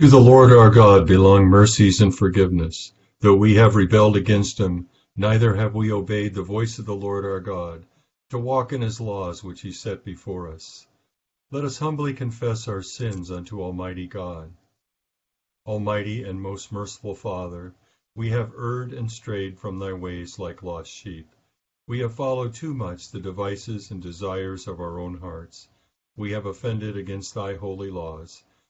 To the Lord our God belong mercies and forgiveness, though we have rebelled against him, neither have we obeyed the voice of the Lord our God, to walk in his laws which he set before us. Let us humbly confess our sins unto Almighty God. Almighty and most merciful Father, we have erred and strayed from thy ways like lost sheep. We have followed too much the devices and desires of our own hearts. We have offended against thy holy laws.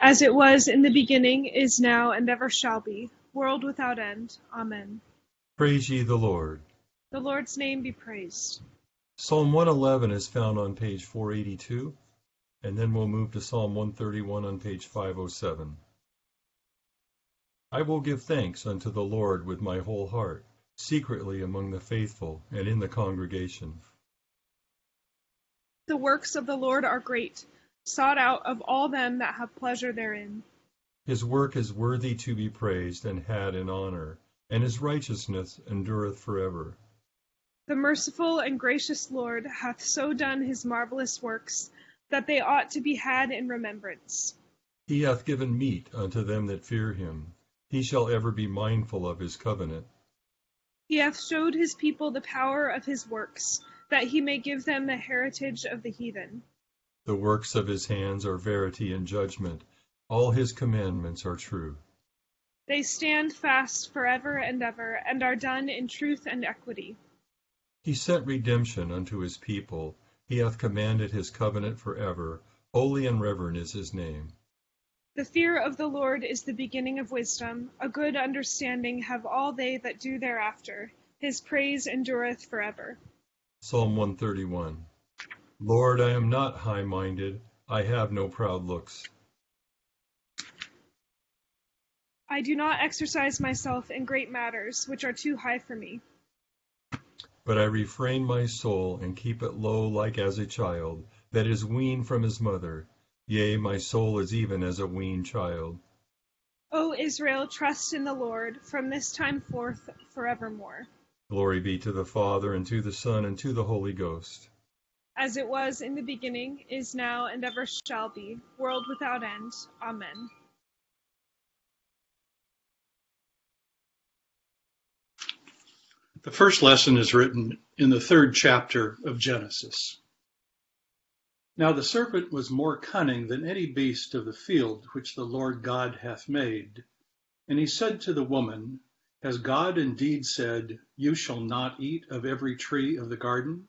as it was in the beginning, is now, and ever shall be, world without end. Amen. Praise ye the Lord. The Lord's name be praised. Psalm 111 is found on page 482, and then we'll move to Psalm 131 on page 507. I will give thanks unto the Lord with my whole heart, secretly among the faithful and in the congregation. The works of the Lord are great sought out of all them that have pleasure therein. His work is worthy to be praised and had in honor, and his righteousness endureth forever. The merciful and gracious Lord hath so done his marvellous works, that they ought to be had in remembrance. He hath given meat unto them that fear him. He shall ever be mindful of his covenant. He hath showed his people the power of his works, that he may give them the heritage of the heathen. The works of his hands are verity and judgment. All his commandments are true. They stand fast forever and ever, and are done in truth and equity. He sent redemption unto his people. He hath commanded his covenant forever. Holy and reverend is his name. The fear of the Lord is the beginning of wisdom. A good understanding have all they that do thereafter. His praise endureth forever. Psalm 131. Lord, I am not high-minded, I have no proud looks. I do not exercise myself in great matters, which are too high for me. But I refrain my soul, and keep it low like as a child, that is weaned from his mother. Yea, my soul is even as a weaned child. O Israel, trust in the Lord, from this time forth forevermore. Glory be to the Father, and to the Son, and to the Holy Ghost as it was in the beginning, is now, and ever shall be, world without end. Amen. The first lesson is written in the third chapter of Genesis. Now the serpent was more cunning than any beast of the field which the Lord God hath made. And he said to the woman, Has God indeed said, You shall not eat of every tree of the garden?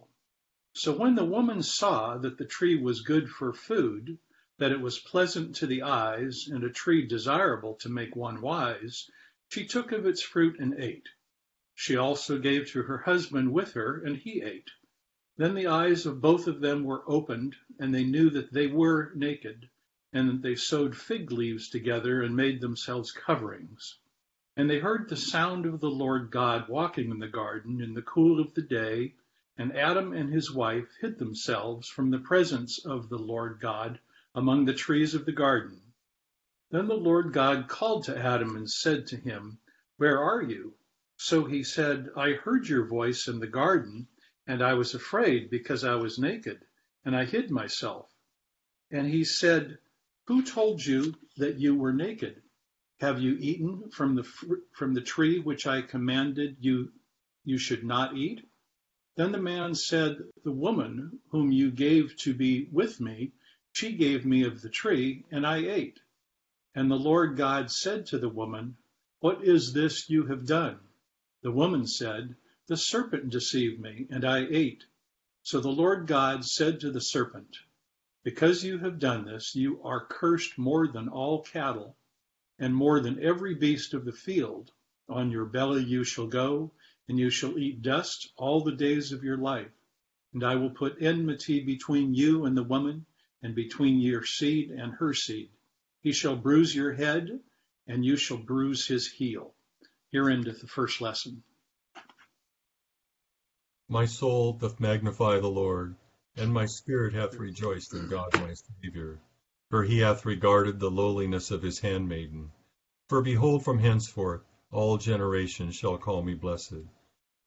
So when the woman saw that the tree was good for food, that it was pleasant to the eyes, and a tree desirable to make one wise, she took of its fruit and ate. She also gave to her husband with her, and he ate. Then the eyes of both of them were opened, and they knew that they were naked, and that they sewed fig leaves together and made themselves coverings. And they heard the sound of the Lord God walking in the garden in the cool of the day, and Adam and his wife hid themselves from the presence of the Lord God among the trees of the garden. Then the Lord God called to Adam and said to him, Where are you? So he said, I heard your voice in the garden, and I was afraid because I was naked, and I hid myself. And he said, Who told you that you were naked? Have you eaten from the from the tree which I commanded you you should not eat? Then the man said, The woman whom you gave to be with me, she gave me of the tree, and I ate. And the Lord God said to the woman, What is this you have done? The woman said, The serpent deceived me, and I ate. So the Lord God said to the serpent, Because you have done this, you are cursed more than all cattle, and more than every beast of the field. On your belly you shall go, and you shall eat dust all the days of your life. And I will put enmity between you and the woman, and between your seed and her seed. He shall bruise your head, and you shall bruise his heel. Here endeth the first lesson. My soul doth magnify the Lord, and my spirit hath rejoiced in God my Saviour. For he hath regarded the lowliness of his handmaiden. For behold, from henceforth all generations shall call me blessed.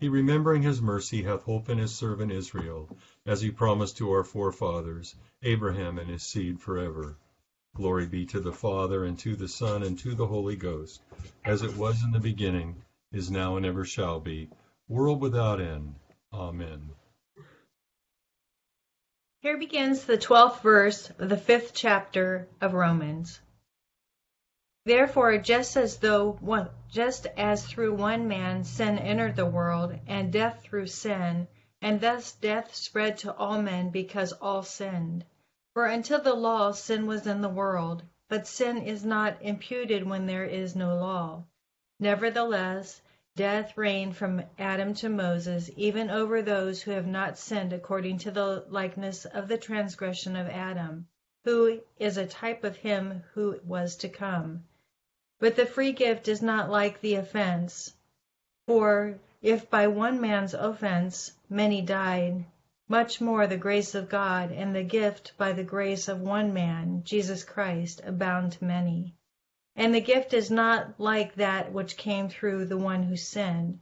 He remembering his mercy hath hope in his servant Israel, as he promised to our forefathers, Abraham and his seed forever. Glory be to the Father, and to the Son, and to the Holy Ghost, as it was in the beginning, is now, and ever shall be, world without end. Amen. Here begins the 12th verse of the fifth chapter of Romans. Therefore, just as though one, just as through one man sin entered the world, and death through sin, and thus death spread to all men because all sinned. For until the law sin was in the world, but sin is not imputed when there is no law. Nevertheless, Death reigned from Adam to Moses, even over those who have not sinned according to the likeness of the transgression of Adam, who is a type of him who was to come. But the free gift is not like the offense. For if by one man's offense many died, much more the grace of God and the gift by the grace of one man, Jesus Christ, abound to many. And the gift is not like that which came through the one who sinned.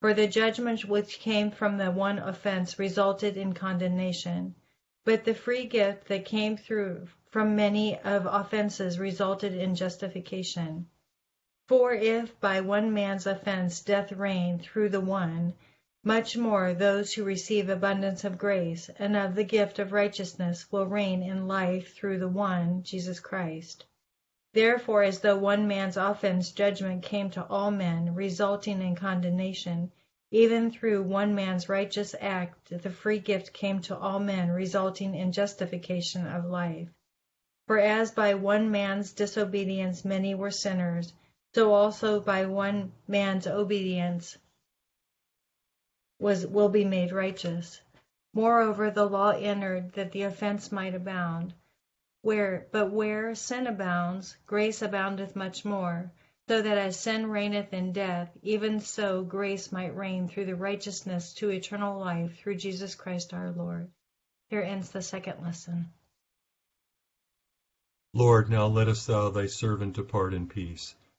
For the judgment which came from the one offense resulted in condemnation. But the free gift that came through from many of offenses resulted in justification. For if by one man's offense death reigned through the one, much more those who receive abundance of grace and of the gift of righteousness will reign in life through the one, Jesus Christ. Therefore, as though one man's offense judgment came to all men, resulting in condemnation, even through one man's righteous act the free gift came to all men, resulting in justification of life. For as by one man's disobedience many were sinners, so also by one man's obedience was will be made righteous. Moreover, the law entered that the offense might abound where but where sin abounds, grace aboundeth much more, so that as sin reigneth in death, even so grace might reign through the righteousness to eternal life through Jesus Christ our Lord. Here ends the second lesson. Lord, now lettest thou thy servant depart in peace,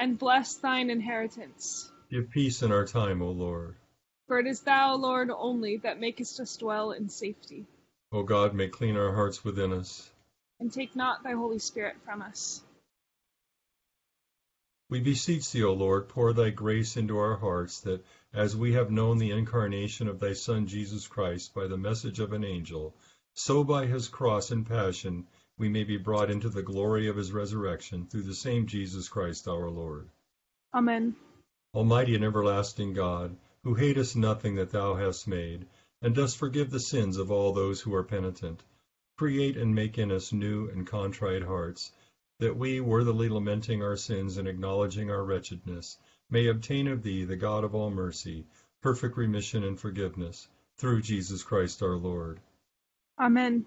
And bless thine inheritance. Give peace in our time, O Lord. For it is thou, Lord, only that makest us dwell in safety. O God, may clean our hearts within us. And take not thy Holy Spirit from us. We beseech thee, O Lord, pour thy grace into our hearts, that as we have known the incarnation of thy Son Jesus Christ by the message of an angel, so by his cross and passion we may be brought into the glory of his resurrection through the same Jesus Christ our Lord. Amen. Almighty and everlasting God, who hatest nothing that thou hast made, and dost forgive the sins of all those who are penitent, create and make in us new and contrite hearts, that we, worthily lamenting our sins and acknowledging our wretchedness, may obtain of thee, the God of all mercy, perfect remission and forgiveness, through Jesus Christ our Lord. Amen.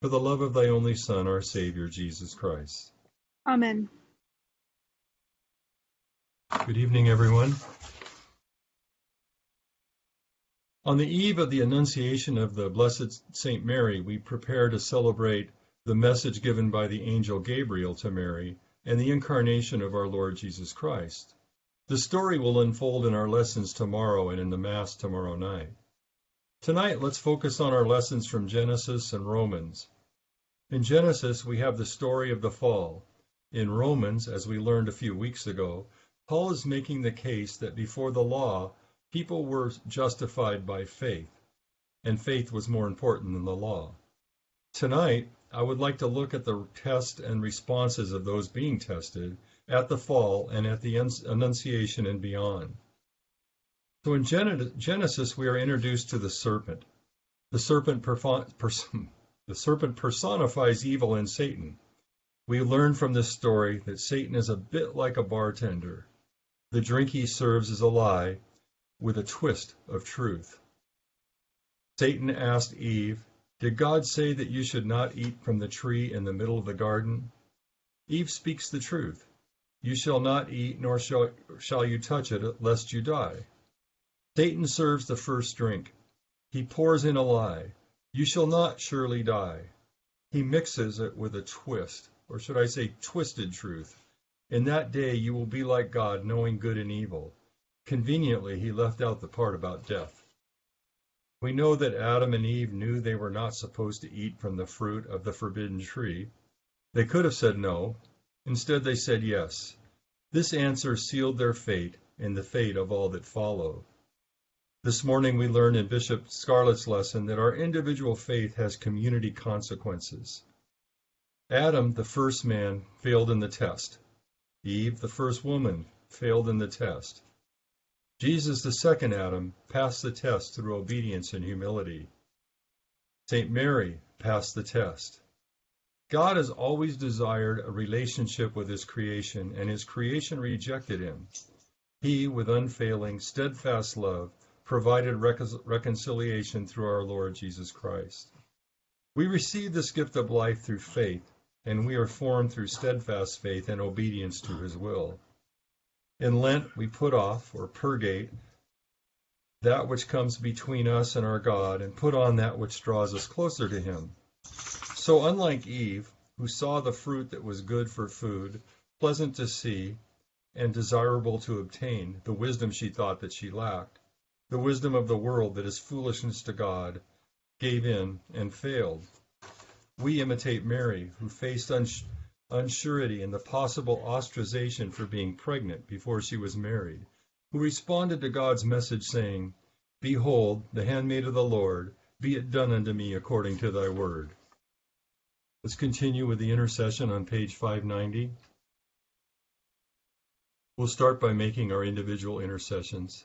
for the love of thy only Son, our Savior, Jesus Christ. Amen. Good evening, everyone. On the eve of the Annunciation of the Blessed Saint Mary, we prepare to celebrate the message given by the angel Gabriel to Mary and the incarnation of our Lord Jesus Christ. The story will unfold in our lessons tomorrow and in the Mass tomorrow night. Tonight, let's focus on our lessons from Genesis and Romans. In Genesis, we have the story of the fall. In Romans, as we learned a few weeks ago, Paul is making the case that before the law, people were justified by faith, and faith was more important than the law. Tonight, I would like to look at the test and responses of those being tested at the fall and at the Annunciation and beyond. So in Genesis, we are introduced to the serpent. The serpent, the serpent personifies evil in Satan. We learn from this story that Satan is a bit like a bartender. The drink he serves is a lie with a twist of truth. Satan asked Eve, Did God say that you should not eat from the tree in the middle of the garden? Eve speaks the truth. You shall not eat, nor shall, shall you touch it, lest you die. Satan serves the first drink. He pours in a lie. You shall not surely die. He mixes it with a twist, or should I say twisted truth. In that day you will be like God, knowing good and evil. Conveniently, he left out the part about death. We know that Adam and Eve knew they were not supposed to eat from the fruit of the forbidden tree. They could have said no. Instead, they said yes. This answer sealed their fate and the fate of all that followed. This morning we learned in Bishop Scarlett's lesson that our individual faith has community consequences. Adam, the first man, failed in the test. Eve, the first woman, failed in the test. Jesus, the second Adam, passed the test through obedience and humility. St. Mary passed the test. God has always desired a relationship with his creation, and his creation rejected him. He, with unfailing, steadfast love, provided reconciliation through our Lord Jesus Christ. We receive this gift of life through faith, and we are formed through steadfast faith and obedience to his will. In Lent, we put off, or purgate, that which comes between us and our God, and put on that which draws us closer to him. So, unlike Eve, who saw the fruit that was good for food, pleasant to see, and desirable to obtain, the wisdom she thought that she lacked, the wisdom of the world that is foolishness to God, gave in and failed. We imitate Mary, who faced uns- unsurety and the possible ostracization for being pregnant before she was married, who responded to God's message saying, Behold, the handmaid of the Lord, be it done unto me according to thy word. Let's continue with the intercession on page 590. We'll start by making our individual intercessions.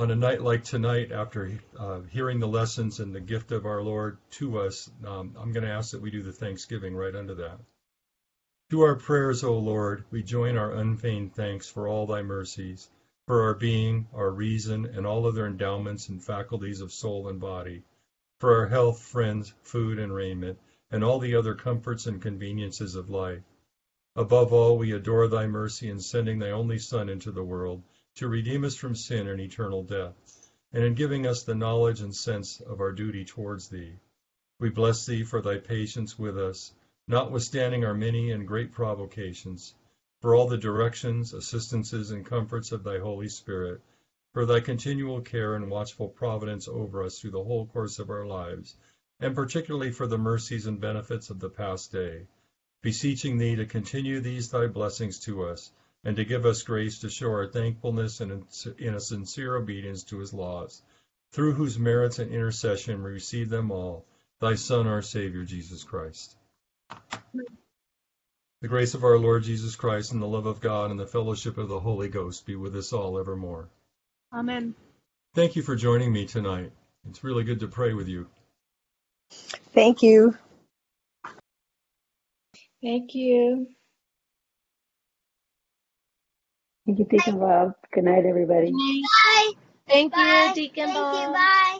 on a night like tonight, after uh, hearing the lessons and the gift of our Lord to us, um, I'm going to ask that we do the thanksgiving right under that. To our prayers, O Lord, we join our unfeigned thanks for all thy mercies, for our being, our reason, and all other endowments and faculties of soul and body, for our health, friends, food, and raiment, and all the other comforts and conveniences of life. Above all, we adore thy mercy in sending thy only Son into the world to redeem us from sin and eternal death, and in giving us the knowledge and sense of our duty towards thee. We bless thee for thy patience with us, notwithstanding our many and great provocations, for all the directions, assistances, and comforts of thy Holy Spirit, for thy continual care and watchful providence over us through the whole course of our lives, and particularly for the mercies and benefits of the past day, beseeching thee to continue these thy blessings to us, and to give us grace to show our thankfulness and in a sincere obedience to his laws, through whose merits and intercession we receive them all, thy Son, our Savior, Jesus Christ. The grace of our Lord Jesus Christ and the love of God and the fellowship of the Holy Ghost be with us all evermore. Amen. Thank you for joining me tonight. It's really good to pray with you. Thank you. Thank you. Thank you, Deacon Bob. Good night, everybody. Bye. Thank you, Deacon Thank Bob. you. Bye.